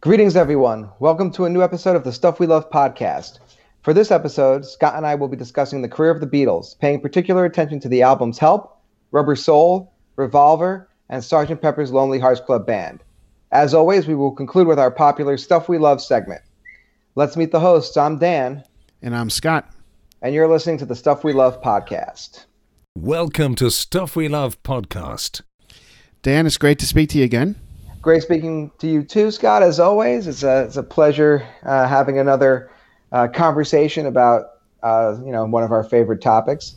Greetings, everyone. Welcome to a new episode of the Stuff We Love podcast. For this episode, Scott and I will be discussing the career of the Beatles, paying particular attention to the albums Help, Rubber Soul, Revolver, and Sgt. Pepper's Lonely Hearts Club Band. As always, we will conclude with our popular Stuff We Love segment. Let's meet the hosts. I'm Dan. And I'm Scott. And you're listening to the Stuff We Love podcast. Welcome to Stuff We Love podcast. Dan, it's great to speak to you again. Great speaking to you too, Scott. As always, it's a it's a pleasure uh, having another uh, conversation about uh, you know one of our favorite topics.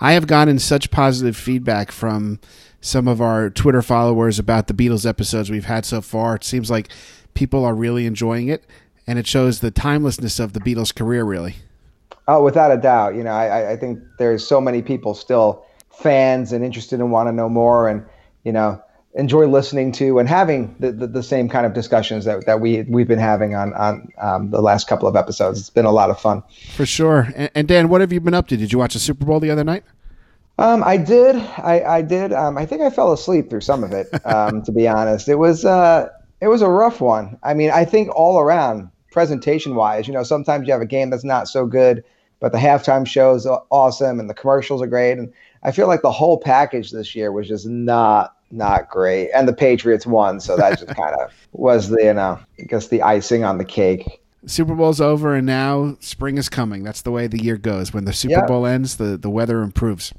I have gotten such positive feedback from some of our Twitter followers about the Beatles episodes we've had so far. It seems like people are really enjoying it, and it shows the timelessness of the Beatles' career, really. Oh, without a doubt. You know, I, I think there's so many people still fans and interested and want to know more, and you know, enjoy listening to and having the, the, the, same kind of discussions that, that we we've been having on on um, the last couple of episodes. It's been a lot of fun. For sure. And, and, Dan, what have you been up to? Did you watch the Super Bowl the other night? Um, I did. I, I did. Um, I think I fell asleep through some of it. Um, to be honest, it was uh, it was a rough one. I mean, I think all around presentation wise, you know, sometimes you have a game that's not so good but the halftime show is awesome and the commercials are great. And I feel like the whole package this year was just not not great. And the Patriots won, so that just kind of was the you know I guess the icing on the cake. Super Bowl's over, and now spring is coming. That's the way the year goes. When the Super yep. Bowl ends, the the weather improves.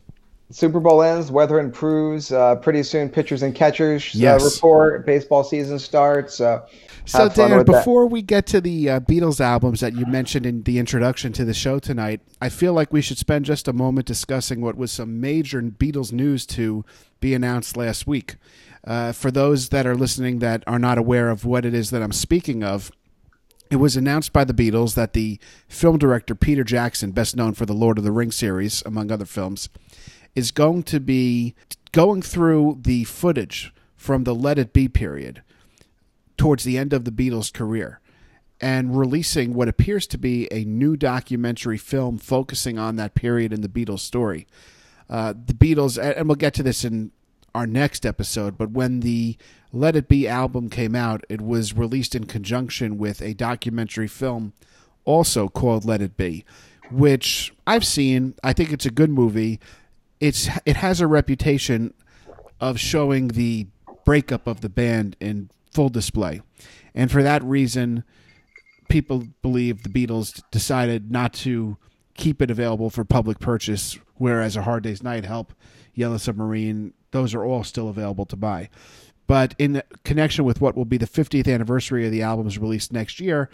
Super Bowl ends, weather improves. Uh, pretty soon, pitchers and catchers uh, yes. uh, report. Baseball season starts. Uh, so, Dan, before that. we get to the uh, Beatles albums that you mentioned in the introduction to the show tonight, I feel like we should spend just a moment discussing what was some major Beatles news to be announced last week. Uh, for those that are listening that are not aware of what it is that I'm speaking of, it was announced by the Beatles that the film director Peter Jackson, best known for the Lord of the Rings series, among other films, is going to be going through the footage from the Let It Be period towards the end of the Beatles' career and releasing what appears to be a new documentary film focusing on that period in the Beatles' story. Uh, the Beatles, and we'll get to this in our next episode, but when the Let It Be album came out, it was released in conjunction with a documentary film also called Let It Be, which I've seen. I think it's a good movie. It's it has a reputation of showing the breakup of the band in full display. And for that reason, people believe the Beatles decided not to keep it available for public purchase, whereas A Hard Day's Night, Help, Yellow Submarine, those are all still available to buy. But in connection with what will be the 50th anniversary of the album's release next year,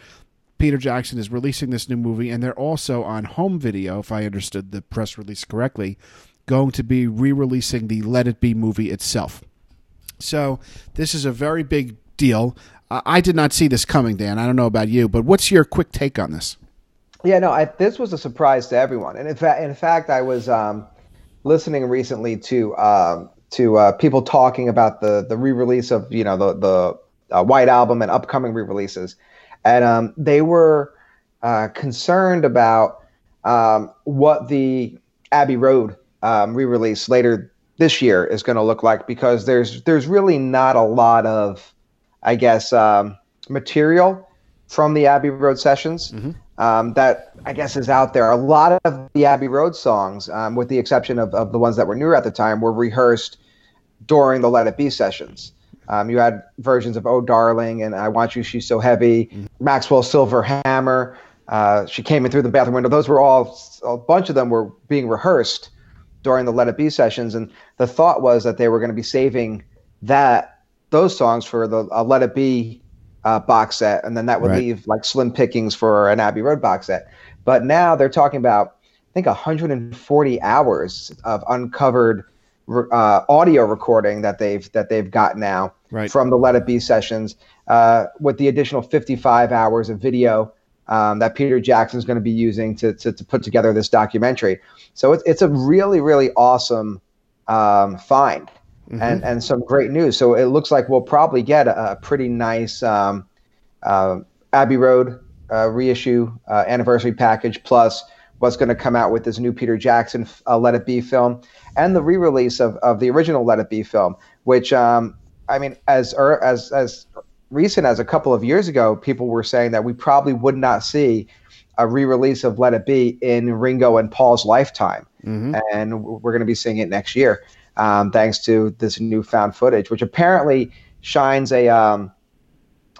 Peter Jackson is releasing this new movie, and they're also on home video, if I understood the press release correctly, going to be re releasing the Let It Be movie itself. So this is a very big deal. Uh, I did not see this coming, Dan. I don't know about you, but what's your quick take on this? Yeah, no, I, this was a surprise to everyone, and in fact, in fact, I was um, listening recently to um, to uh, people talking about the the re-release of you know the the uh, White Album and upcoming re-releases, and um, they were uh, concerned about um, what the Abbey Road um, re-release later this year is going to look like because there's there's really not a lot of I guess, um, material from the Abbey Road sessions mm-hmm. um, that I guess is out there. A lot of the Abbey Road songs, um, with the exception of, of the ones that were newer at the time, were rehearsed during the Let It Be sessions. Um, you had versions of Oh Darling and I Want You, She's So Heavy, mm-hmm. Maxwell Silver Hammer. Uh, she came in through the bathroom window. Those were all, a bunch of them were being rehearsed during the Let It Be sessions. And the thought was that they were going to be saving that those songs for the uh, Let It Be uh, box set, and then that would right. leave like slim pickings for an Abbey Road box set. But now they're talking about, I think, 140 hours of uncovered uh, audio recording that they've that they've got now right. from the Let It Be sessions, uh, with the additional 55 hours of video um, that Peter Jackson is going to be using to, to, to put together this documentary. So it's it's a really really awesome um, find mm-hmm. and and some great news. So it looks like we'll probably get a, a pretty nice um, uh, Abbey Road uh, reissue uh, anniversary package plus what's going to come out with this new Peter Jackson uh, Let It Be film and the re-release of, of the original Let It Be film, which um, I mean, as er, as as recent as a couple of years ago, people were saying that we probably would not see a re-release of Let It Be in Ringo and Paul's lifetime, mm-hmm. and we're going to be seeing it next year, um, thanks to this newfound footage, which apparently shines a, um,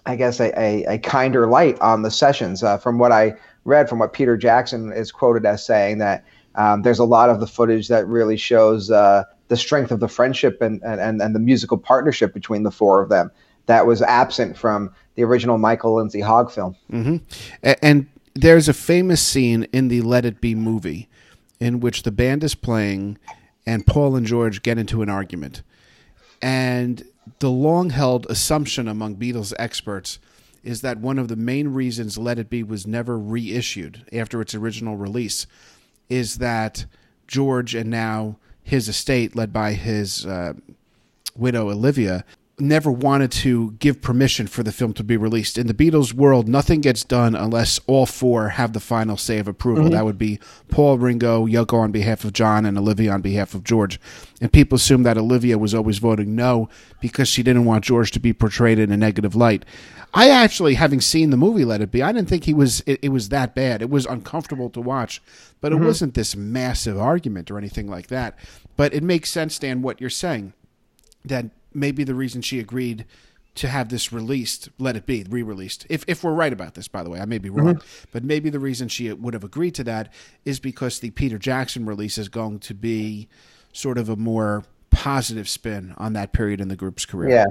I guess, a, a, a, kinder light on the sessions. Uh, from what I read, from what Peter Jackson is quoted as saying, that um, there's a lot of the footage that really shows uh, the strength of the friendship and, and, and the musical partnership between the four of them that was absent from the original Michael Lindsay Hogg film. Mm-hmm. And there's a famous scene in the Let It Be movie in which the band is playing and Paul and George get into an argument. And the long held assumption among Beatles experts is that one of the main reasons Let It Be was never reissued after its original release is that George and now his estate, led by his uh, widow Olivia, never wanted to give permission for the film to be released. In the Beatles world, nothing gets done unless all four have the final say of approval. Mm-hmm. That would be Paul, Ringo, Yoko on behalf of John, and Olivia on behalf of George. And people assume that Olivia was always voting no because she didn't want George to be portrayed in a negative light. I actually, having seen the movie Let It Be, I didn't think he was it, it was that bad. It was uncomfortable to watch, but it mm-hmm. wasn't this massive argument or anything like that. But it makes sense, Dan, what you're saying that maybe the reason she agreed to have this released, let it be re-released. If if we're right about this, by the way, I may be wrong, mm-hmm. but maybe the reason she would have agreed to that is because the Peter Jackson release is going to be sort of a more positive spin on that period in the group's career. Yeah.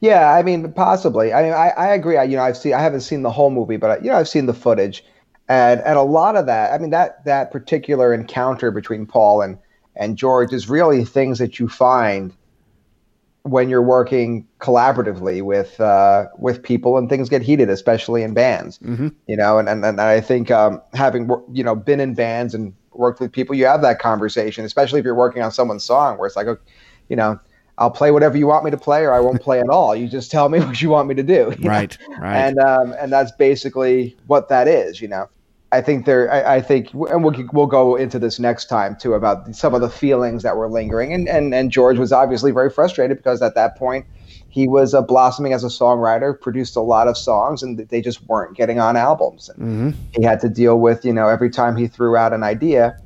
Yeah, I mean, possibly. I mean, I, I agree. I, you know, I've seen. I haven't seen the whole movie, but you know, I've seen the footage, and and a lot of that. I mean, that that particular encounter between Paul and and George is really things that you find when you're working collaboratively with uh, with people and things get heated, especially in bands. Mm-hmm. You know, and, and and I think um, having you know been in bands and worked with people, you have that conversation, especially if you're working on someone's song, where it's like, you know, I'll play whatever you want me to play, or I won't play at all. You just tell me what you want me to do. Right, know? right. And um, and that's basically what that is. You know. I think there. I, I, think, and we'll we'll go into this next time too about some of the feelings that were lingering, and and and George was obviously very frustrated because at that point he was uh, blossoming as a songwriter, produced a lot of songs, and they just weren't getting on albums. And mm-hmm. he had to deal with you know every time he threw out an idea,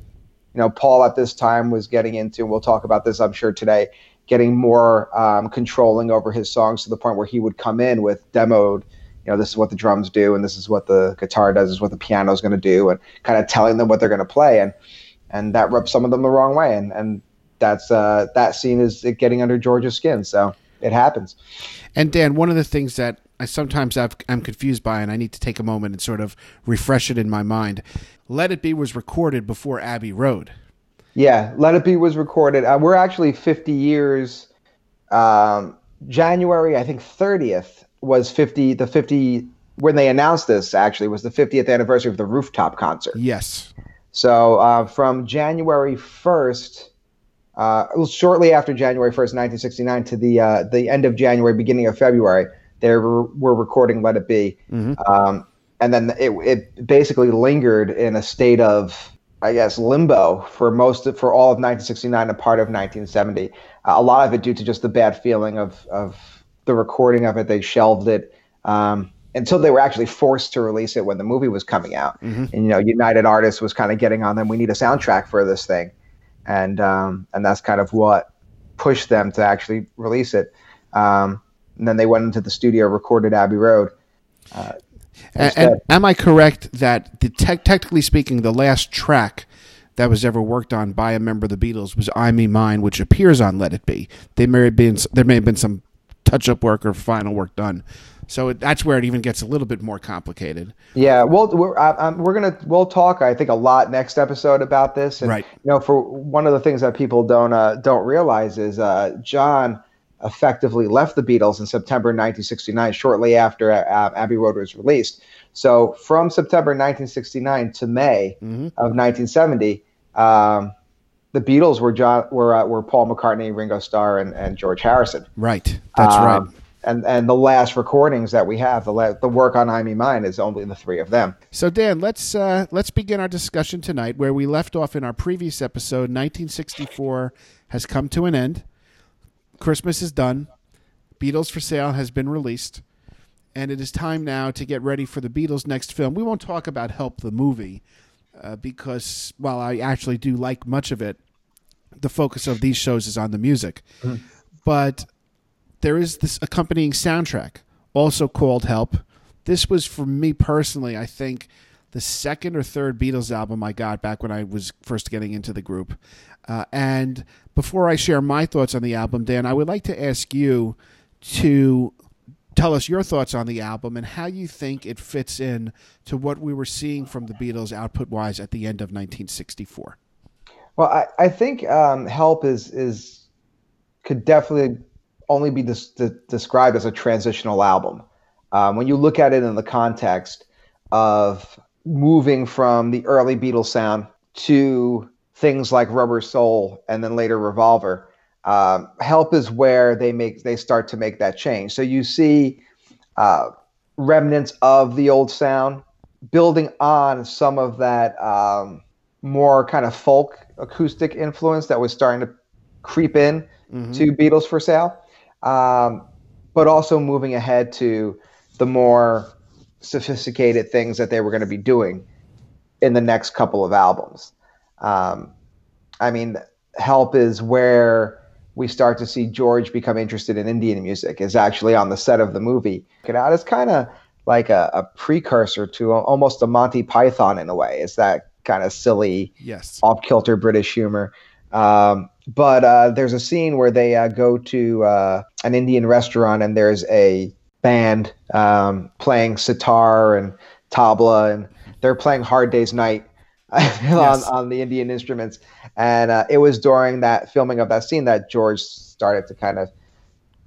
you know Paul at this time was getting into, and we'll talk about this I'm sure today, getting more um, controlling over his songs to the point where he would come in with demoed you know, this is what the drums do, and this is what the guitar does, this is what the piano is going to do, and kind of telling them what they're going to play, and and that rubs some of them the wrong way, and and that's uh, that scene is getting under George's skin, so it happens. And Dan, one of the things that I sometimes i am confused by, and I need to take a moment and sort of refresh it in my mind. Let It Be was recorded before Abbey Road. Yeah, Let It Be was recorded. Uh, we're actually 50 years. Um, January, I think 30th was 50 the 50 when they announced this actually was the 50th anniversary of the rooftop concert. Yes. So uh, from January 1st, uh, shortly after January 1st, 1969, to the uh, the end of January, beginning of February, they were, were recording "Let It Be," mm-hmm. um, and then it, it basically lingered in a state of I guess limbo for most of, for all of 1969 and part of 1970. a lot of it due to just the bad feeling of of the recording of it. They shelved it um, until they were actually forced to release it when the movie was coming out. Mm-hmm. And you know, United Artists was kind of getting on them. We need a soundtrack for this thing, and um, and that's kind of what pushed them to actually release it. Um, and then they went into the studio, recorded Abbey Road. Uh, and, and, am I correct that the te- technically speaking, the last track that was ever worked on by a member of the Beatles was "I Me Mine," which appears on "Let It Be." They may have been there may have been some touch up work or final work done. So it, that's where it even gets a little bit more complicated. Yeah, well, we're I, we're gonna we'll talk I think a lot next episode about this. And, right. You know, for one of the things that people don't uh, don't realize is uh, John effectively left the Beatles in September 1969, shortly after uh, Abbey Road was released. So from September 1969 to May mm-hmm. of 1970. Um, the Beatles were John were uh, were Paul McCartney, Ringo Starr, and, and George Harrison. Right, that's um, right. And and the last recordings that we have, the la- the work on I Me Mine is only the three of them. So Dan, let's uh, let's begin our discussion tonight where we left off in our previous episode. 1964 has come to an end. Christmas is done. Beatles for Sale has been released. and it is time now to get ready for the Beatles' next film. We won't talk about Help the movie uh, because while I actually do like much of it, the focus of these shows is on the music. Mm. But there is this accompanying soundtrack, also called Help. This was for me personally, I think, the second or third Beatles album I got back when I was first getting into the group. Uh, and before I share my thoughts on the album, Dan, I would like to ask you to tell us your thoughts on the album and how you think it fits in to what we were seeing from the Beatles output wise at the end of 1964. Well, I, I think um, "Help" is is could definitely only be des- de- described as a transitional album. Um, when you look at it in the context of moving from the early Beatles sound to things like Rubber Soul and then later Revolver, um, help is where they make they start to make that change. So you see uh, remnants of the old sound building on some of that um, more kind of folk acoustic influence that was starting to creep in mm-hmm. to Beatles for Sale, um, but also moving ahead to the more sophisticated things that they were going to be doing in the next couple of albums. Um, I mean, Help is where we start to see George become interested in Indian music is actually on the set of the movie. It out. It's kind of like a, a, precursor to almost a Monty Python in a way. It's that kind of silly, yes, off kilter British humor. Um, but uh, there's a scene where they uh, go to uh, an Indian restaurant and there's a band um, playing sitar and tabla and they're playing Hard Day's Night on, on the Indian instruments. And uh, it was during that filming of that scene that George started to kind of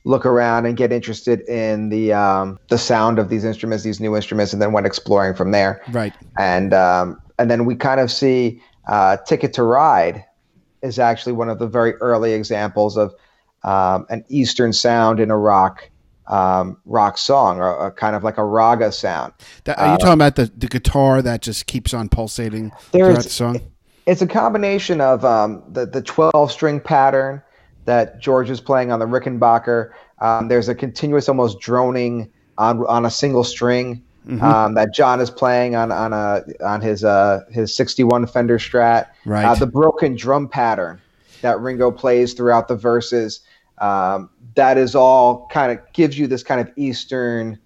look around and get interested in the um, the sound of these instruments, these new instruments, and then went exploring from there. Right. And um, and then we kind of see uh, "Ticket to Ride" is actually one of the very early examples of um, an Eastern sound in a rock um, rock song, or, or, kind of like a raga sound. That, are you uh, talking about the, the guitar that just keeps on pulsating throughout the song? It's a combination of um, the the twelve string pattern that George is playing on the Rickenbacker. Um, there's a continuous, almost droning on on a single string mm-hmm. um, that John is playing on on a on his uh, his 61 Fender Strat. Right. Uh, the broken drum pattern that Ringo plays throughout the verses. Um, that is all kind of gives you this kind of Eastern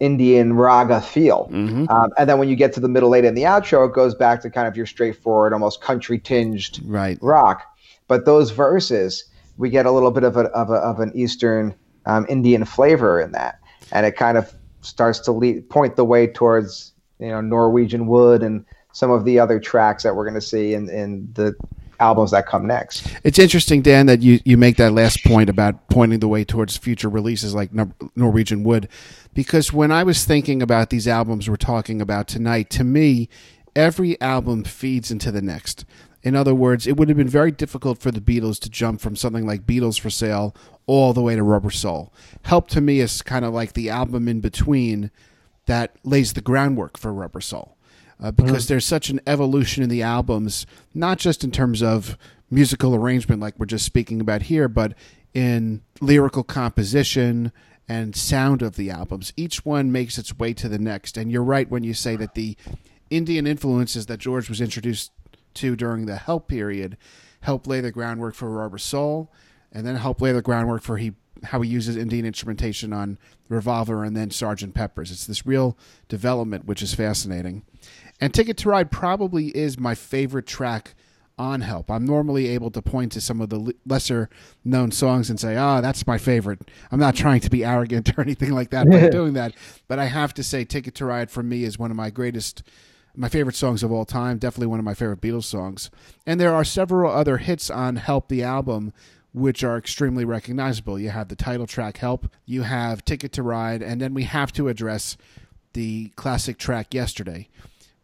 Indian raga feel. Mm-hmm. Um, and then when you get to the middle eight and the outro, it goes back to kind of your straightforward, almost country tinged right. rock. But those verses, we get a little bit of, a, of, a, of an Eastern um, Indian flavor in that. And it kind of starts to lead, point the way towards, you know, Norwegian Wood and some of the other tracks that we're going to see in, in the albums that come next. It's interesting, Dan, that you, you make that last point about pointing the way towards future releases like Norwegian Wood, because when I was thinking about these albums we're talking about tonight, to me, every album feeds into the next. In other words, it would have been very difficult for the Beatles to jump from something like Beatles for Sale all the way to Rubber Soul. Help to me is kind of like the album in between that lays the groundwork for Rubber Soul uh, because mm-hmm. there's such an evolution in the albums, not just in terms of musical arrangement, like we're just speaking about here, but in lyrical composition and sound of the albums. Each one makes its way to the next. And you're right when you say that the Indian influences that George was introduced to during the Help period help lay the groundwork for Rubber Soul, and then help lay the groundwork for he how he uses Indian instrumentation on Revolver and then Sergeant Pepper's. It's this real development, which is fascinating. And Ticket to Ride probably is my favorite track on Help. I'm normally able to point to some of the lesser known songs and say, ah, oh, that's my favorite. I'm not trying to be arrogant or anything like that by doing that. But I have to say, Ticket to Ride for me is one of my greatest, my favorite songs of all time. Definitely one of my favorite Beatles songs. And there are several other hits on Help the album which are extremely recognizable. You have the title track Help, you have Ticket to Ride, and then we have to address the classic track Yesterday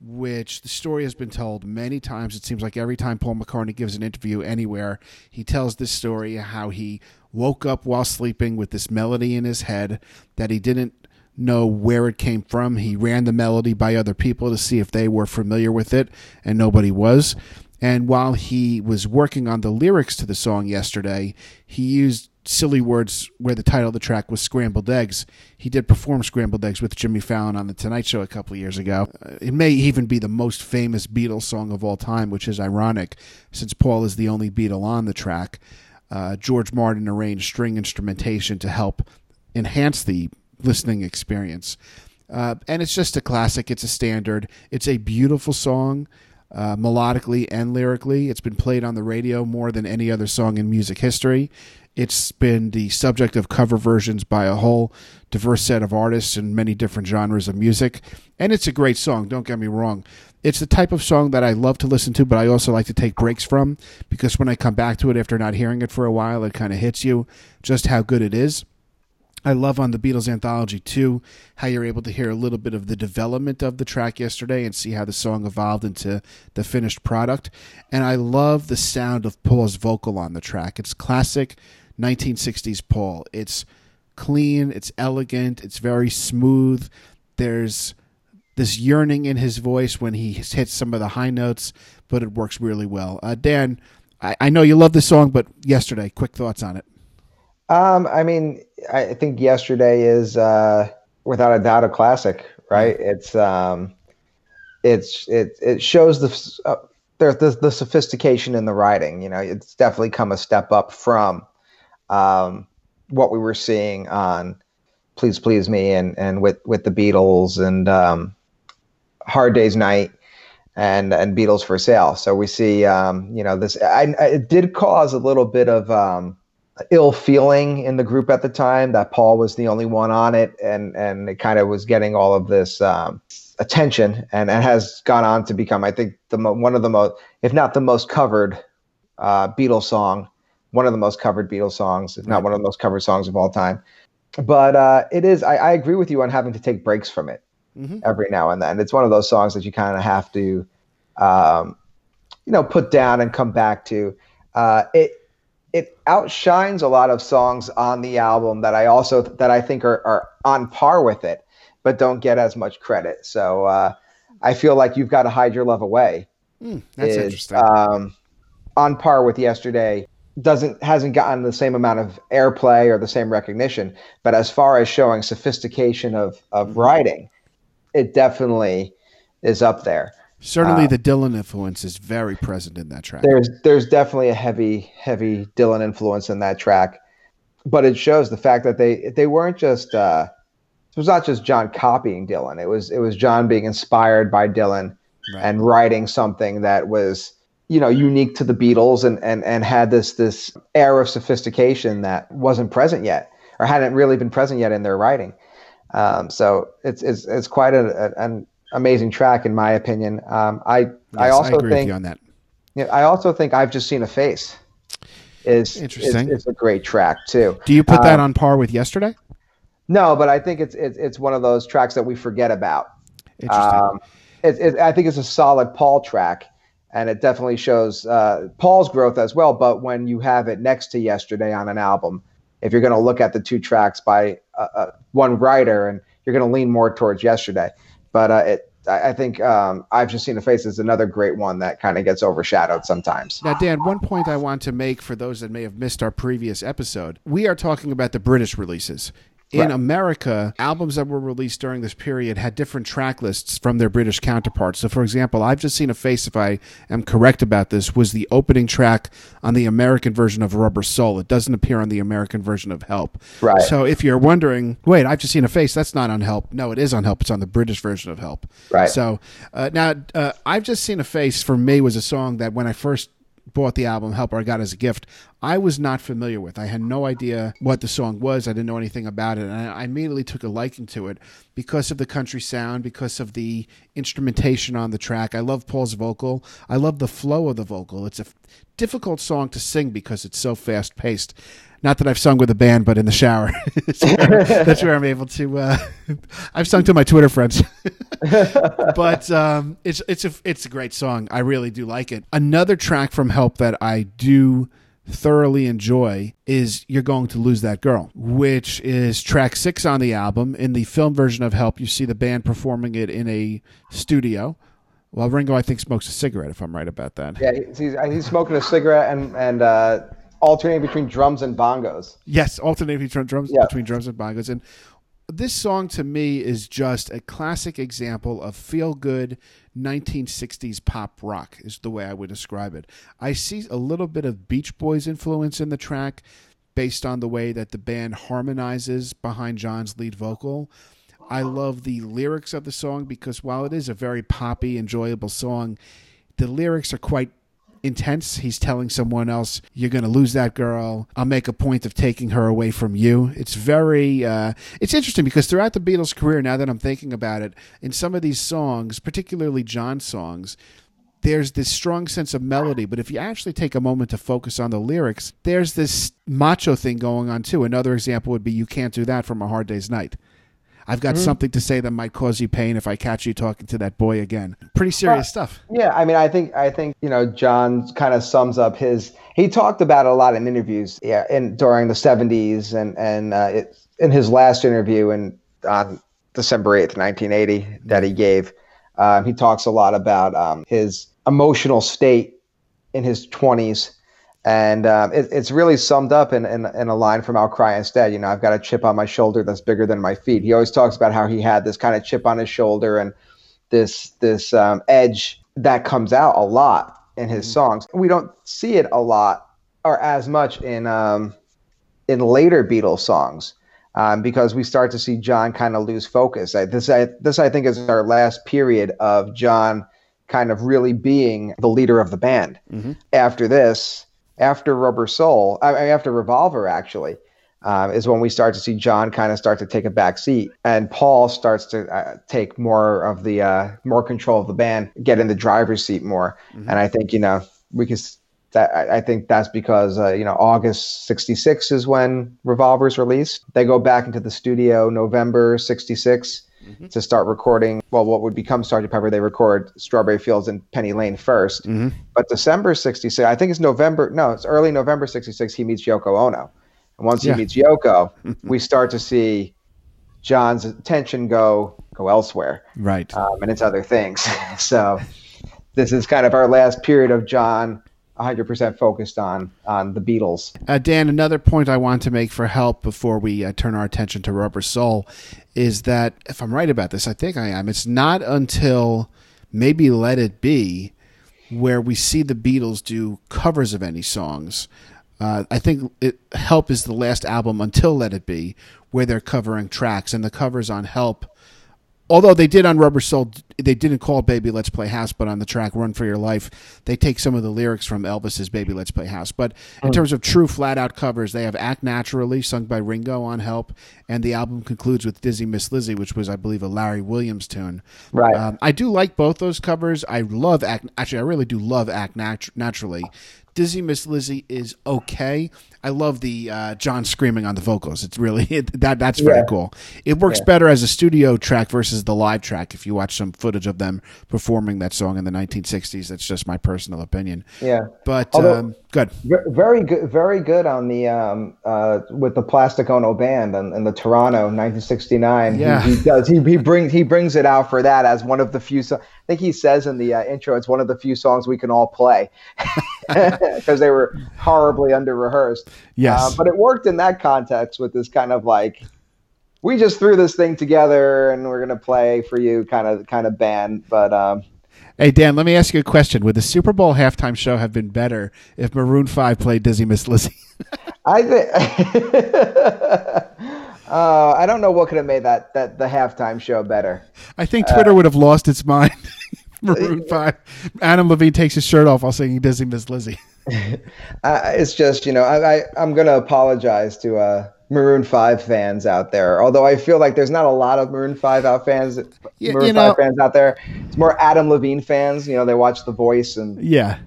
which the story has been told many times. It seems like every time Paul McCartney gives an interview anywhere, he tells this story how he woke up while sleeping with this melody in his head that he didn't know where it came from. He ran the melody by other people to see if they were familiar with it, and nobody was. And while he was working on the lyrics to the song yesterday, he used silly words where the title of the track was Scrambled Eggs. He did perform Scrambled Eggs with Jimmy Fallon on The Tonight Show a couple years ago. Uh, it may even be the most famous Beatles song of all time, which is ironic since Paul is the only Beatle on the track. Uh, George Martin arranged string instrumentation to help enhance the listening experience. Uh, and it's just a classic, it's a standard, it's a beautiful song. Uh, melodically and lyrically. It's been played on the radio more than any other song in music history. It's been the subject of cover versions by a whole diverse set of artists in many different genres of music. And it's a great song, don't get me wrong. It's the type of song that I love to listen to, but I also like to take breaks from because when I come back to it after not hearing it for a while, it kind of hits you just how good it is. I love on the Beatles anthology too how you're able to hear a little bit of the development of the track yesterday and see how the song evolved into the finished product. And I love the sound of Paul's vocal on the track. It's classic 1960s Paul. It's clean, it's elegant, it's very smooth. There's this yearning in his voice when he hits some of the high notes, but it works really well. Uh, Dan, I, I know you love this song, but yesterday, quick thoughts on it. Um, I mean, I think yesterday is uh, without a doubt a classic, right? It's um, it's it it shows the uh, there's the, the sophistication in the writing. You know, it's definitely come a step up from um, what we were seeing on "Please Please Me" and and with with the Beatles and um, "Hard Day's Night" and and Beatles for Sale. So we see, um, you know, this. I, it did cause a little bit of um, ill feeling in the group at the time that Paul was the only one on it, and and it kind of was getting all of this um, attention, and it has gone on to become, I think, the mo- one of the most, if not the most covered uh, Beatles song one of the most covered Beatles songs, if not one of the most covered songs of all time. But uh, it is. I, I, agree with you on having to take breaks from it mm-hmm. every now and then. It's one of those songs that you kind of have to, um, you know, put down and come back to. Uh, it it outshines a lot of songs on the album that I also that I think are, are on par with it, but don't get as much credit. So uh, I feel like you've got to hide your love away. Mm, that's is, interesting. Um, on par with yesterday doesn't hasn't gotten the same amount of airplay or the same recognition. But as far as showing sophistication of of mm-hmm. writing, it definitely is up there. Certainly, uh, the Dylan influence is very present in that track. There's there's definitely a heavy heavy Dylan influence in that track, but it shows the fact that they they weren't just uh, it was not just John copying Dylan. It was it was John being inspired by Dylan right. and writing something that was you know unique to the Beatles and and and had this this air of sophistication that wasn't present yet or hadn't really been present yet in their writing. Um, so it's it's it's quite a, a, an amazing track in my opinion. Um, I yes, I also I think on that. Yeah, I also think I've just seen a face. Is interesting. Is a great track too. Do you put that um, on par with yesterday? No, but I think it's it's it's one of those tracks that we forget about. Interesting. Um, it, it, I think it's a solid Paul track and it definitely shows uh, Paul's growth as well. But when you have it next to Yesterday on an album, if you're going to look at the two tracks by uh, uh, one writer, and you're going to lean more towards Yesterday. But uh, it, I think um, I've just seen a face is another great one that kind of gets overshadowed sometimes. Now, Dan, one point I want to make for those that may have missed our previous episode: we are talking about the British releases in right. America, albums that were released during this period had different track lists from their British counterparts. So, for example, I've just seen a face, if I am correct about this, was the opening track on the American version of Rubber Soul. It doesn't appear on the American version of Help. Right. So, if you're wondering, wait, I've just seen a face, that's not on Help. No, it is on Help. It's on the British version of Help. Right. So, uh, now, uh, I've just seen a face for me was a song that when I first bought the album Help I got as a gift, I was not familiar with. I had no idea what the song was. I didn't know anything about it. And I immediately took a liking to it because of the country sound, because of the instrumentation on the track. I love Paul's vocal. I love the flow of the vocal. It's a difficult song to sing because it's so fast paced. Not that I've sung with a band, but in the shower. that's, where, that's, where, I'm able to. Uh, I've sung to my Twitter friends, but um, it's it's a it's a great song. I really do like it. Another track from Help that I do thoroughly enjoy is You're Going to Lose That Girl, which is track six on the album. In the film version of Help, you see the band performing it in a studio. Well, Ringo, I think, smokes a cigarette, if I'm right about that. Yeah, he's, he's smoking a cigarette and, and uh, alternating between drums and bongos. Yes, alternating between drums yeah. between drums and bongos. And this song to me is just a classic example of feel good 1960s pop rock is the way I would describe it. I see a little bit of Beach Boys influence in the track based on the way that the band harmonizes behind John's lead vocal. I love the lyrics of the song because while it is a very poppy, enjoyable song, the lyrics are quite intense. He's telling someone else, "You're going to lose that girl. I'll make a point of taking her away from you." It's very, uh, it's interesting because throughout the Beatles' career, now that I'm thinking about it, in some of these songs, particularly John's songs, there's this strong sense of melody, but if you actually take a moment to focus on the lyrics, there's this macho thing going on too. Another example would be "You Can't Do That" from A Hard Day's Night. I've got mm-hmm. something to say that might cause you pain if I catch you talking to that boy again. Pretty serious stuff. Yeah, I mean, I think I think you know John kind of sums up his. He talked about it a lot in interviews, yeah, in during the '70s and and uh, it, in his last interview in on December 8th, 1980, that he gave. Um, he talks a lot about um, his emotional state in his 20s and um, it, it's really summed up in, in, in, a line from I'll Cry Instead. You know, I've got a chip on my shoulder that's bigger than my feet. He always talks about how he had this kind of chip on his shoulder and this this um, edge that comes out a lot in his mm-hmm. songs. We don't see it a lot or as much in um, in later Beatles songs um, because we start to see John kind of lose focus. I, this I, this I think is our last period of John kind of really being the leader of the band. Mm-hmm. After this after Rubber Soul, I mean, after Revolver, actually, um, is when we start to see John kind of start to take a back seat, and Paul starts to uh, take more of the uh, more control of the band, get in the driver's seat more. Mm-hmm. And I think you know we can. That, I think that's because uh, you know August '66 is when Revolver's released. They go back into the studio November '66 mm-hmm. to start recording. Well, what would become Sgt. Pepper, they record Strawberry Fields and Penny Lane 1st mm-hmm. But December 66, I think it's November, no, it's early November 66, he meets Yoko Ono. And once yeah. he meets Yoko, we start to see John's attention go go elsewhere. Right. Um, and it's other things. so this is kind of our last period of John 100% focused on on the Beatles. Uh, Dan, another point I want to make for help before we uh, turn our attention to Rubber Soul is that if I'm right about this, I think I am. It's not until maybe Let It Be where we see the Beatles do covers of any songs. Uh, I think it, Help is the last album until Let It Be where they're covering tracks, and the covers on Help although they did on Rubber Soul, they didn't call "Baby Let's Play House," but on the track "Run for Your Life," they take some of the lyrics from Elvis's "Baby Let's Play House." But in mm. terms of true flat-out covers, they have "Act Naturally," sung by Ringo on "Help," and the album concludes with "Dizzy Miss Lizzy," which was, I believe, a Larry Williams tune. Right. Um, I do like both those covers. I love "Act." Actually, I really do love "Act Nat- Naturally." Dizzy Miss Lizzy is okay. I love the uh, John screaming on the vocals. It's really it, that that's very yeah. cool. It works yeah. better as a studio track versus the live track. If you watch some footage of them performing that song in the 1960s, that's just my personal opinion. Yeah, but Although, um, good. Very good. Very good on the um, uh, with the Plastic Ono band and, and the Toronto 1969. Yeah, he, he, does. He, he brings he brings it out for that as one of the few. So- I think he says in the uh, intro, it's one of the few songs we can all play because they were horribly under rehearsed. Yes. Uh, but it worked in that context with this kind of like, we just threw this thing together and we're going to play for you kind of kind of band. But, um, Hey Dan, let me ask you a question. Would the Super Bowl halftime show have been better if Maroon Five played Dizzy Miss Lizzy? I think Uh, I don't know what could have made that that the halftime show better. I think Twitter uh, would have lost its mind. Maroon Five. Adam Levine takes his shirt off while singing "Dizzy Miss Lizzy." uh, it's just you know I, I am gonna apologize to uh, Maroon Five fans out there. Although I feel like there's not a lot of Maroon Five out fans, yeah, Maroon Five know, fans out there. It's more Adam Levine fans. You know, they watch The Voice and yeah.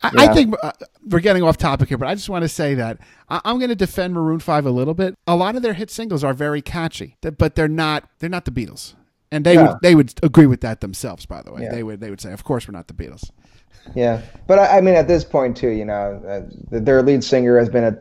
I, yeah. I think uh, we're getting off topic here, but I just want to say that I, am going to defend Maroon Five a little bit. A lot of their hit singles are very catchy, but they're not. They're not the Beatles, and they yeah. would they would agree with that themselves. By the way, yeah. they would they would say, "Of course, we're not the Beatles." Yeah, but I, I mean, at this point too, you know, uh, their lead singer has been a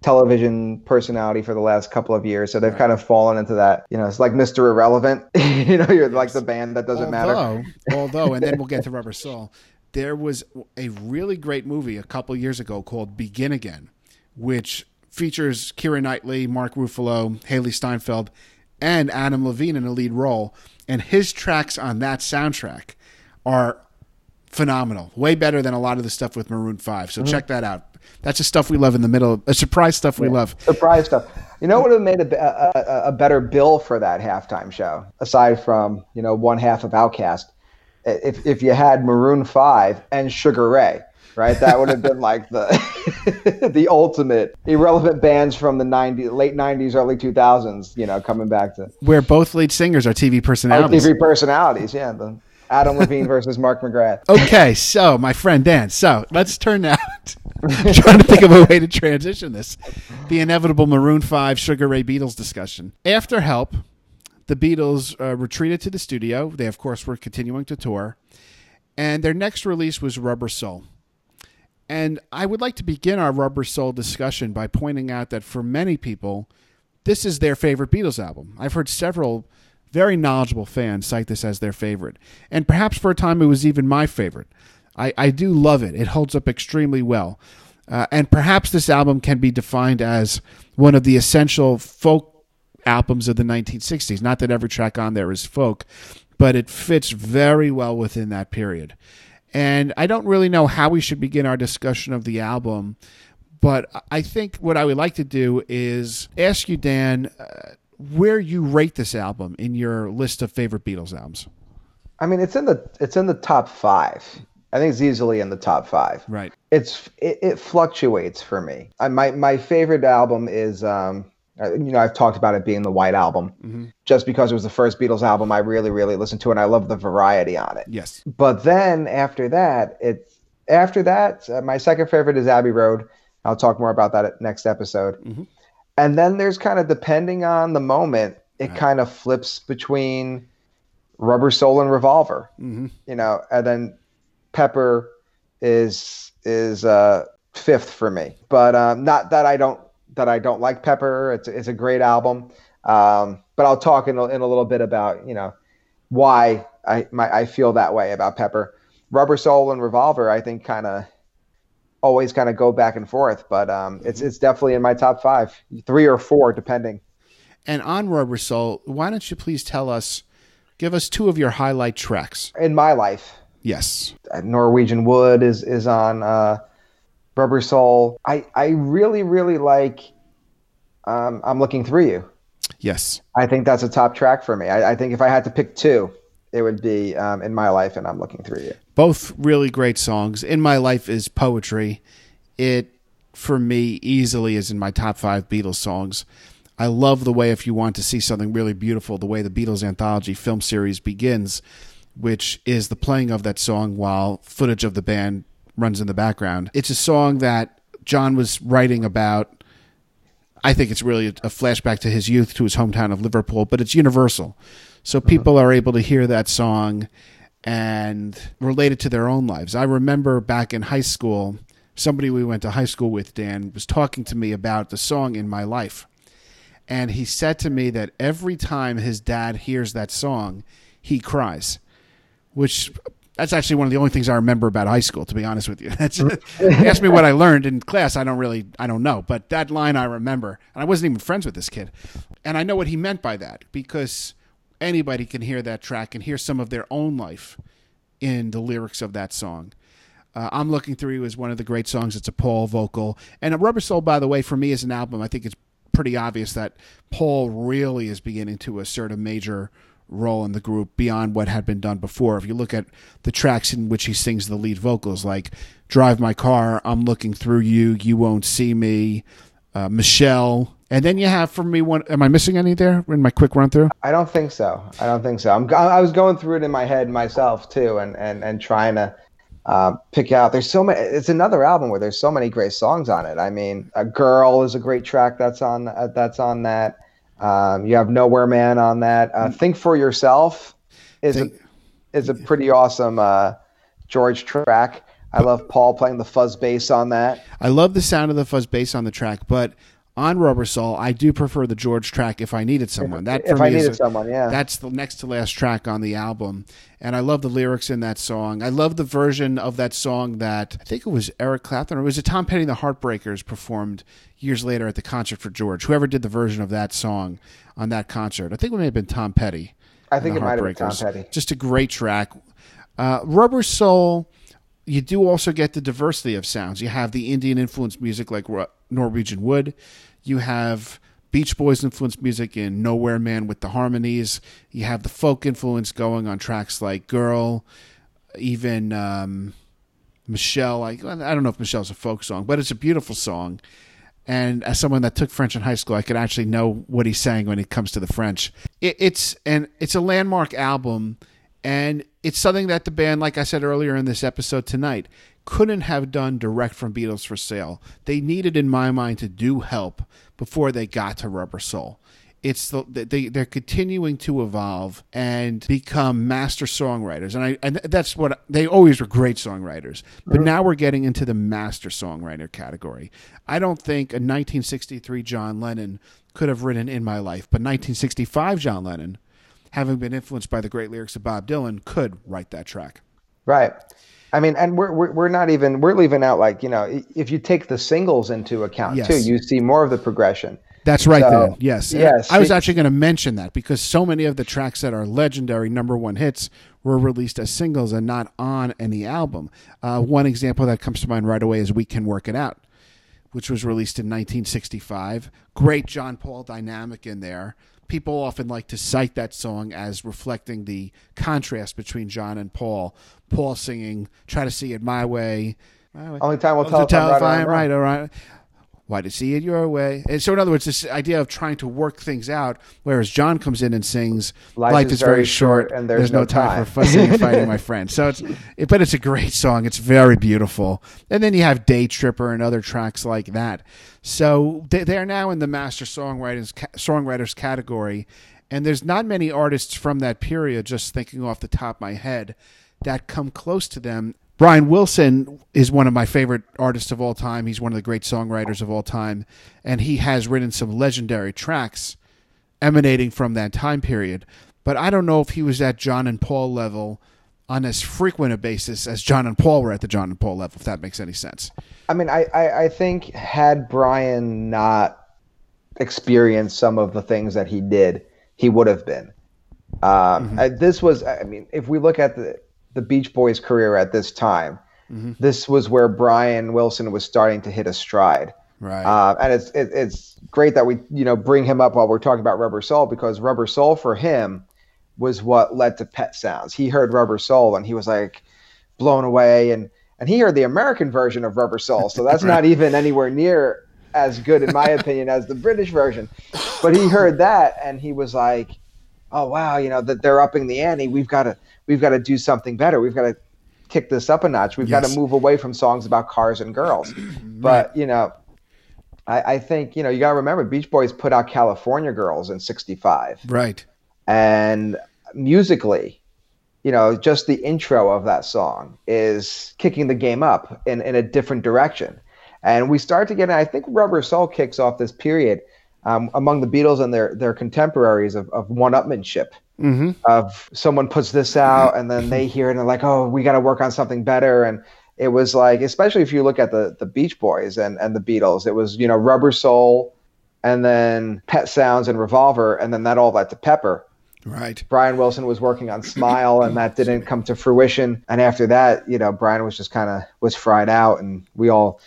television personality for the last couple of years. So they've right. kind of fallen into that, you know, it's like Mr. Irrelevant. you know, you're like the band that doesn't although, matter. although, and then we'll get to Rubber Soul there was a really great movie a couple years ago called Begin Again. which features Keira Knightley, Mark Ruffalo, Hailee Steinfeld, and Adam Levine in a lead role. And his tracks on that soundtrack are phenomenal. Way better than a lot of the stuff with Maroon 5. So mm-hmm. check that out. That's the stuff we love in the middle. A surprise stuff we yeah, love. Surprise stuff. You know what would have made a, a, a, better bill for that halftime show, aside from you know one half of OutKast, if if you had Maroon Five and Sugar Ray, right? That would have been like the the ultimate irrelevant bands from the 90s, late 90s, early 2000s. You know, coming back to where both lead singers are TV personalities. TV personalities, yeah. The, Adam Levine versus Mark McGrath. Okay, so my friend Dan. So let's turn now. trying to think of a way to transition this. The inevitable Maroon Five Sugar Ray Beatles discussion. After Help, the Beatles uh, retreated to the studio. They, of course, were continuing to tour, and their next release was Rubber Soul. And I would like to begin our Rubber Soul discussion by pointing out that for many people, this is their favorite Beatles album. I've heard several very knowledgeable fans cite this as their favorite. And perhaps for a time it was even my favorite. I, I do love it. It holds up extremely well. Uh, and perhaps this album can be defined as one of the essential folk albums of the 1960s. Not that every track on there is folk, but it fits very well within that period. And I don't really know how we should begin our discussion of the album, but I think what I would like to do is ask you, Dan, uh, where you rate this album in your list of favorite Beatles albums. I mean, it's in the it's in the top five. I think it's easily in the top five. Right. It's it, it fluctuates for me. I, my my favorite album is um you know I've talked about it being the White Album, mm-hmm. just because it was the first Beatles album I really really listened to and I love the variety on it. Yes. But then after that, it after that uh, my second favorite is Abbey Road. I'll talk more about that next episode. Mm-hmm. And then there's kind of depending on the moment, it right. kind of flips between Rubber Soul and Revolver. Mm-hmm. You know, and then Pepper is is uh, fifth for me. But um, not that I don't that I don't like Pepper. It's it's a great album. Um, but I'll talk in a, in a little bit about you know why I my, I feel that way about Pepper. Rubber Soul and Revolver, I think, kind of always kind of go back and forth. But um, it's it's definitely in my top five, three or four, depending. And on Rubber Soul, why don't you please tell us, give us two of your highlight tracks in my life? Yes. Norwegian Wood is is on uh, Rubber Soul. I I really really like. Um, I'm looking through you. Yes. I think that's a top track for me. I, I think if I had to pick two, it would be um, in my life, and I'm looking through you. Both really great songs. In my life is poetry. It for me easily is in my top five Beatles songs. I love the way if you want to see something really beautiful, the way the Beatles anthology film series begins which is the playing of that song while footage of the band runs in the background. It's a song that John was writing about. I think it's really a flashback to his youth, to his hometown of Liverpool, but it's universal. So uh-huh. people are able to hear that song and relate it to their own lives. I remember back in high school, somebody we went to high school with, Dan, was talking to me about the song in my life. And he said to me that every time his dad hears that song, he cries which that's actually one of the only things I remember about high school. To be honest with you, that's ask me what I learned in class. I don't really, I don't know, but that line I remember, and I wasn't even friends with this kid, and I know what he meant by that because anybody can hear that track and hear some of their own life in the lyrics of that song. Uh, I'm looking through you as one of the great songs. It's a Paul vocal, and a Rubber Soul, by the way, for me as an album, I think it's pretty obvious that Paul really is beginning to assert a major role in the group beyond what had been done before. If you look at the tracks in which he sings the lead vocals, like "Drive My Car," "I'm Looking Through You," "You Won't See Me," uh, "Michelle," and then you have for me one. Am I missing any there in my quick run through? I don't think so. I don't think so. I'm, I was going through it in my head myself too, and and and trying to. Uh, pick out. There's so many. It's another album where there's so many great songs on it. I mean, "A Girl" is a great track that's on uh, that's on that. Um, you have Nowhere Man on that. Uh, Think for Yourself is Think. a is a pretty awesome uh, George track. I love Paul playing the fuzz bass on that. I love the sound of the fuzz bass on the track, but on Rubber Soul, I do prefer the George track if I needed someone. That if I needed a, someone, yeah. That's the next to last track on the album. And I love the lyrics in that song. I love the version of that song that I think it was Eric Clapton or was it Tom Petty and the Heartbreakers performed years later at the concert for George. Whoever did the version of that song on that concert. I think it may have been Tom Petty. I think it might have been Tom Petty. Just a great track. Uh, Rubber Soul you do also get the diversity of sounds. You have the Indian influenced music like Norwegian Wood. You have Beach Boys influenced music in Nowhere Man with the harmonies. You have the folk influence going on tracks like Girl, even um, Michelle. I, I don't know if Michelle's a folk song, but it's a beautiful song. And as someone that took French in high school, I could actually know what he's saying when it comes to the French. It, it's and it's a landmark album, and it's something that the band, like I said earlier in this episode tonight, couldn't have done direct from Beatles for Sale. They needed, in my mind, to do help before they got to Rubber Soul. It's the, they they're continuing to evolve and become master songwriters, and I and that's what they always were great songwriters. But now we're getting into the master songwriter category. I don't think a 1963 John Lennon could have written "In My Life," but 1965 John Lennon, having been influenced by the great lyrics of Bob Dylan, could write that track. Right. I mean, and we're, we're, we're not even we're leaving out like you know if you take the singles into account yes. too, you see more of the progression. That's right. So, then yes, yes. I was actually going to mention that because so many of the tracks that are legendary number one hits were released as singles and not on any album. Uh, one example that comes to mind right away is "We Can Work It Out," which was released in 1965. Great John Paul dynamic in there people often like to cite that song as reflecting the contrast between John and Paul. Paul singing "Try to See It My Way." My way. Only time will tell, if I'm right, right, all right. Why to see it your way? And so, in other words, this idea of trying to work things out, whereas John comes in and sings, "Life, Life is, is, very short, and there's, there's no, no, time, for fussing and fighting, my friend." So it's, it, but it's a great song. It's very beautiful. And then you have "Day Tripper" and other tracks like that. So they, they are now in the master songwriters songwriters category, and there's not many artists from that period. Just thinking off the top of my head, that come close to them Brian Wilson is one of my favorite artists of all time. He's one of the great songwriters of all time, and he has written some legendary tracks emanating from that time period. But I don't know if he was at John and Paul level on as frequent a basis as John and Paul were at the John and Paul level, if that makes any sense. I mean, I, I, I think had Brian not experienced some of the things that he did, he would have been. Um, mm-hmm. I, this was, I mean, if we look at the the Beach Boys' career at this time. Mm-hmm. This was where Brian Wilson was starting to hit a stride. Right. Uh, and it's it, it's great that we you know bring him up while we're talking about Rubber Soul because Rubber Soul for him was what led to Pet Sounds. He heard Rubber Soul and he was like blown away and and he heard the American version of Rubber Soul. So that's right. not even anywhere near as good in my opinion as the British version. But he heard that and he was like, "Oh wow, you know that they're upping the ante. We've got to we've got to do something better. We've got to kick this up a notch. We've yes. got to move away from songs about cars and girls. But you know, I, I think you know you got to remember Beach Boys put out California Girls in '65, right? And musically, you know, just the intro of that song is kicking the game up in, in a different direction. And we start to get, I think Rubber Soul kicks off this period um, among the Beatles and their, their contemporaries of, of one upmanship mm-hmm. of someone puts this out and then they hear it and they're like, oh, we got to work on something better. And it was like, especially if you look at the the Beach Boys and and the Beatles, it was you know Rubber Soul, and then Pet Sounds and Revolver, and then that all led to Pepper. Right. Brian Wilson was working on Smile, and that didn't come to fruition. And after that, you know, Brian was just kind of was fried out, and we all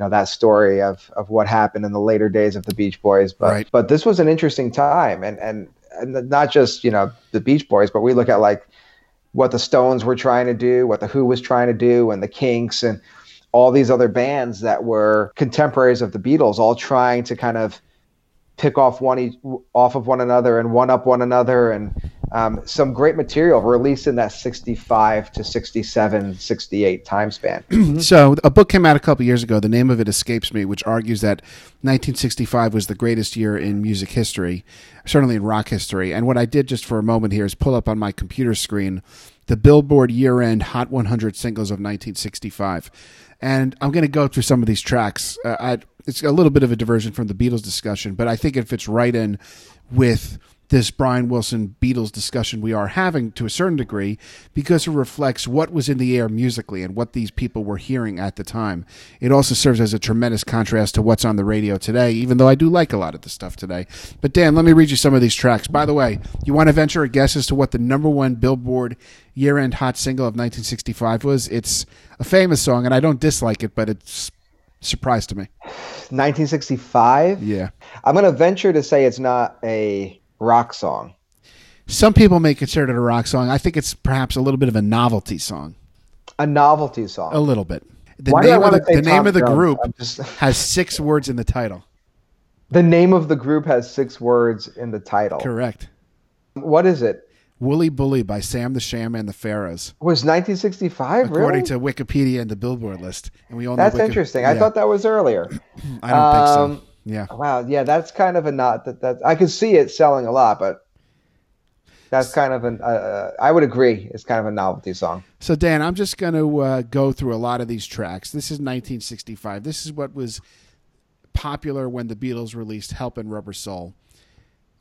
you know that story of of what happened in the later days of the Beach Boys. But right. but this was an interesting time, and and and not just you know the Beach Boys, but we look at like what the Stones were trying to do, what the Who was trying to do, and the Kinks and all these other bands that were contemporaries of the Beatles, all trying to kind of pick off one off of one another and one up one another and um, some great material released in that 65 to 67 68 time span. So a book came out a couple years ago. The name of it escapes me which argues that 1965 was the greatest year in music history certainly in rock history. And what i did just for a moment here is pull up on my computer screen the billboard year-end hot 100 singles of 1965 and i'm going to go through some of these tracks. Uh, I, it's a little bit of a diversion from the Beatles discussion, but I think it fits right in with this Brian Wilson Beatles discussion we are having to a certain degree because it reflects what was in the air musically and what these people were hearing at the time. It also serves as a tremendous contrast to what's on the radio today, even though I do like a lot of the stuff today. But Dan, let me read you some of these tracks. By the way, you want to venture a guess as to what the number one Billboard year end hot single of 1965 was? It's a famous song, and I don't dislike it, but it's surprise to me. 1965? Yeah. I'm going to venture to say it's not a rock song. Some people may consider it a rock song. I think it's perhaps a little bit of a novelty song. A novelty song. A little bit. The Why name of the, the name of the group just... has six words in the title. The name of the group has six words in the title. Correct. What is it? Wooly Bully by Sam the Sham and the Pharaohs. Was 1965 According really? to Wikipedia and the Billboard list. And we all know. That's Wiki- interesting. Yeah. I thought that was earlier. I don't um, think so. Yeah. Wow. Yeah, that's kind of a not that that I could see it selling a lot, but that's kind of an. Uh, uh, I would agree. It's kind of a novelty song. So Dan, I'm just going to uh, go through a lot of these tracks. This is 1965. This is what was popular when the Beatles released "Help" and "Rubber Soul."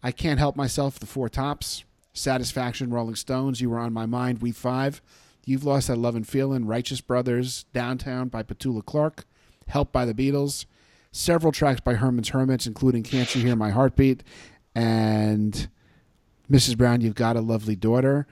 I can't help myself. The Four Tops, Satisfaction, Rolling Stones. You were on my mind. We Five. You've lost that love and feeling. Righteous Brothers, Downtown by Petula Clark, Help by the Beatles several tracks by Herman's Hermits, including Can't You Hear My Heartbeat and Mrs. Brown, You've Got a Lovely Daughter.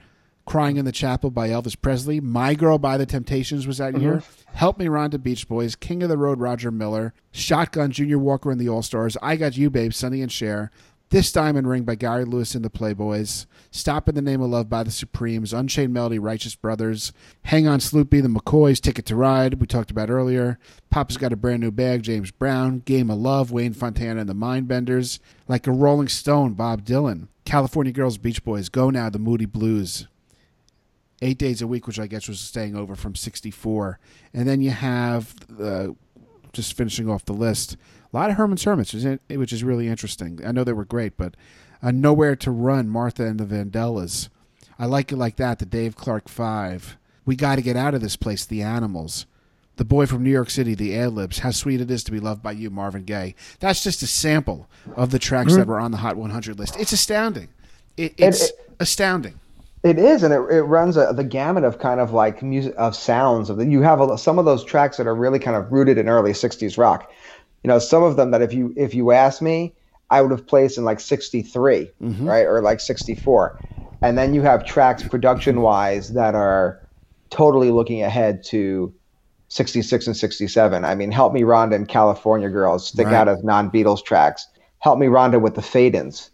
Crying in the Chapel by Elvis Presley. My Girl by the Temptations was that mm-hmm. year. Help Me Rhonda Beach Boys. King of the Road Roger Miller. Shotgun Junior Walker and the All Stars. I Got You Babe, Sonny and Cher. This Diamond Ring by Gary Lewis and the Playboys. Stop in the Name of Love by the Supremes. Unchained Melody, Righteous Brothers. Hang on Sloopy, the McCoys. Ticket to Ride, we talked about earlier. Papa's Got a Brand New Bag, James Brown. Game of Love, Wayne Fontana and the Mindbenders. Like a Rolling Stone, Bob Dylan. California Girls, Beach Boys. Go Now, the Moody Blues. Eight Days a Week, which I guess was staying over from 64. And then you have, uh, just finishing off the list, a lot of Herman's Hermits, which is really interesting. I know they were great, but uh, Nowhere to Run, Martha and the Vandellas. I like it like that, the Dave Clark Five. We got to get out of this place, the Animals. The Boy from New York City, the Ad-Libs. How sweet it is to be loved by you, Marvin Gaye. That's just a sample of the tracks mm-hmm. that were on the Hot 100 list. It's astounding. It, it's it, it, astounding. It is, and it, it runs a, the gamut of kind of like music of sounds. Of the, you have a, some of those tracks that are really kind of rooted in early '60s rock you know, some of them that if you if you ask me, I would have placed in like 63, mm-hmm. right, or like 64, and then you have tracks production wise that are totally looking ahead to 66 and 67. I mean, Help Me Rhonda and California Girls stick right. out as non Beatles tracks. Help Me Rhonda with the fade ins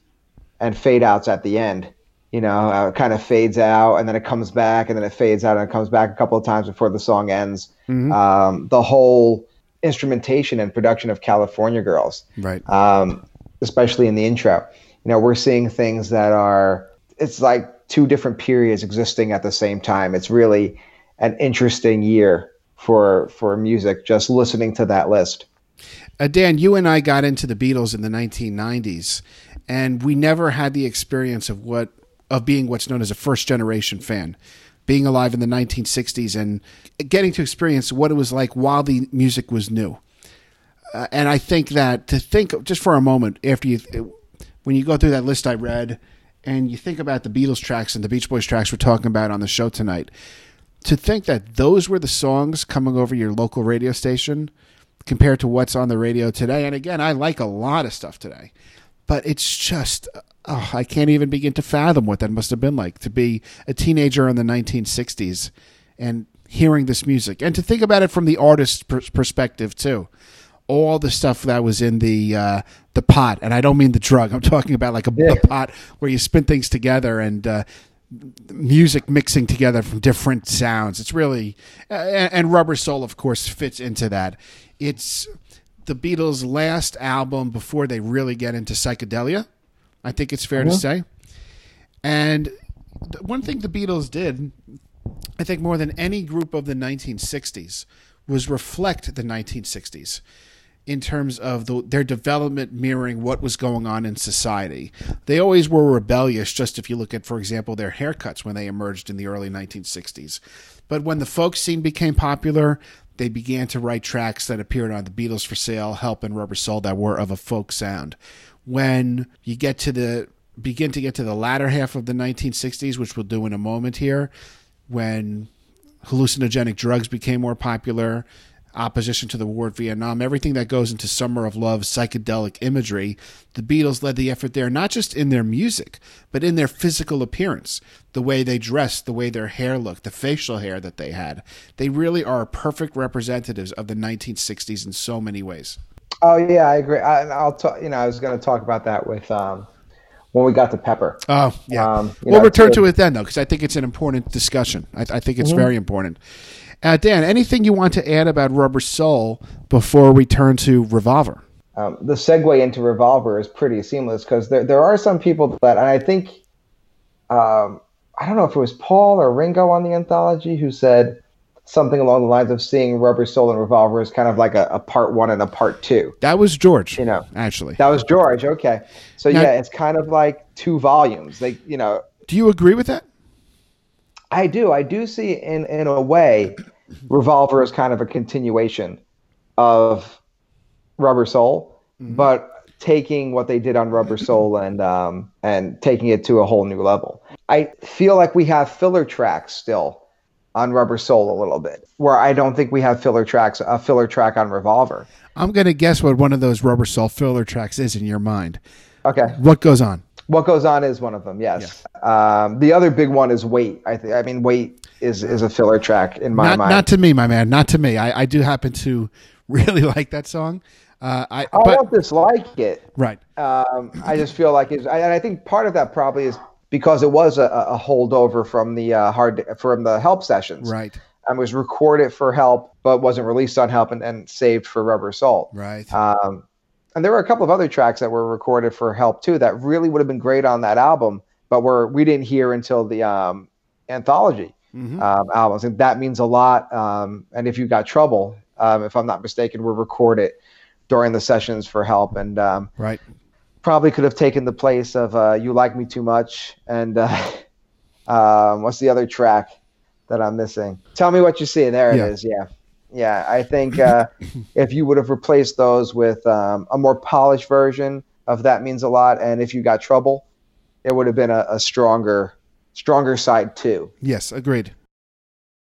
and fade outs at the end. You know, uh, it kind of fades out and then it comes back and then it fades out and it comes back a couple of times before the song ends. Mm-hmm. Um, the whole instrumentation and production of California Girls, right? Um, especially in the intro. You know, we're seeing things that are it's like two different periods existing at the same time. It's really an interesting year for for music. Just listening to that list. Uh, Dan, you and I got into the Beatles in the 1990s, and we never had the experience of what of being what's known as a first generation fan being alive in the 1960s and getting to experience what it was like while the music was new. Uh, and I think that to think just for a moment after you, when you go through that list I read, and you think about the Beatles tracks and the Beach Boys tracks we're talking about on the show tonight, to think that those were the songs coming over your local radio station compared to what's on the radio today. And again, I like a lot of stuff today, but it's just oh, I can't even begin to fathom what that must have been like to be a teenager in the 1960s and hearing this music. And to think about it from the artist's perspective too. All the stuff that was in the uh, the pot and i don't mean the drug i'm talking about like a, yeah. a pot where you spin things together and uh, music mixing together from different sounds. It's really uh, and rubber soul of course fits into that. It's the beatles last album before they really get into psychedelia I think it's fair to uh-huh. say. And one thing the Beatles did, I think more than any group of the 1960s, was reflect the 1960s. in terms of the, their development mirroring what was going on in society. They always were rebellious, just if you look at, for example, their haircuts when they emerged in the early 1960s. But when the folk scene became popular, they began to write tracks that appeared on the Beatles for Sale, Help, and Rubber Soul that were of a folk sound. When you get to the begin to get to the latter half of the 1960s, which we'll do in a moment here, when hallucinogenic drugs became more popular, opposition to the war in Vietnam, everything that goes into Summer of Love, psychedelic imagery, the Beatles led the effort there, not just in their music, but in their physical appearance, the way they dressed, the way their hair looked, the facial hair that they had. They really are perfect representatives of the 1960s in so many ways. Oh yeah, I agree. I, will talk. You know, I was going to talk about that with um, when we got to Pepper. Oh yeah. Um, we'll know, return to it then, though, because I think it's an important discussion. I, I think it's mm-hmm. very important. Uh, Dan, anything you want to add about Rubber Soul before we turn to Revolver? Um, the segue into Revolver is pretty seamless because there, there are some people that, and I think, um, I don't know if it was Paul or Ringo on the anthology who said something along the lines of seeing Rubber Soul and Revolver as kind of like a, a part one and a part two. That was George, you know, actually. That was George. Okay, so now, yeah, it's kind of like two volumes. Like you know. Do you agree with that? I do. I do see in in a way Revolver is kind of a continuation of Rubber Soul, mm-hmm. but taking what they did on Rubber Soul and um, and taking it to a whole new level. I feel like we have filler tracks still on Rubber Soul a little bit, where I don't think we have filler tracks a filler track on Revolver. I'm gonna guess what one of those Rubber Soul filler tracks is in your mind. Okay. What goes on? What goes on is one of them. Yes. Yeah. Um, the other big one is Wait. I think. I mean, Wait is is a filler track in my not, mind. Not to me, my man. Not to me. I, I do happen to really like that song. Uh, I, I but, don't dislike it. Right. Um, I just feel like it's, and I think part of that probably is because it was a, a holdover from the uh, hard from the help sessions. Right. And was recorded for help, but wasn't released on help and, and saved for Rubber Soul. Right. Um, and there were a couple of other tracks that were recorded for help too that really would have been great on that album, but were we didn't hear until the um, anthology mm-hmm. um, albums, and that means a lot. Um, and if you got trouble, um, if I'm not mistaken, were recorded during the sessions for help, and um, right, probably could have taken the place of uh, "You Like Me Too Much" and uh, um, what's the other track that I'm missing? Tell me what you see. There yeah. it is. Yeah. Yeah, I think uh, if you would have replaced those with um, a more polished version of that means a lot, and if you got trouble, it would have been a, a stronger stronger side too. Yes, agreed.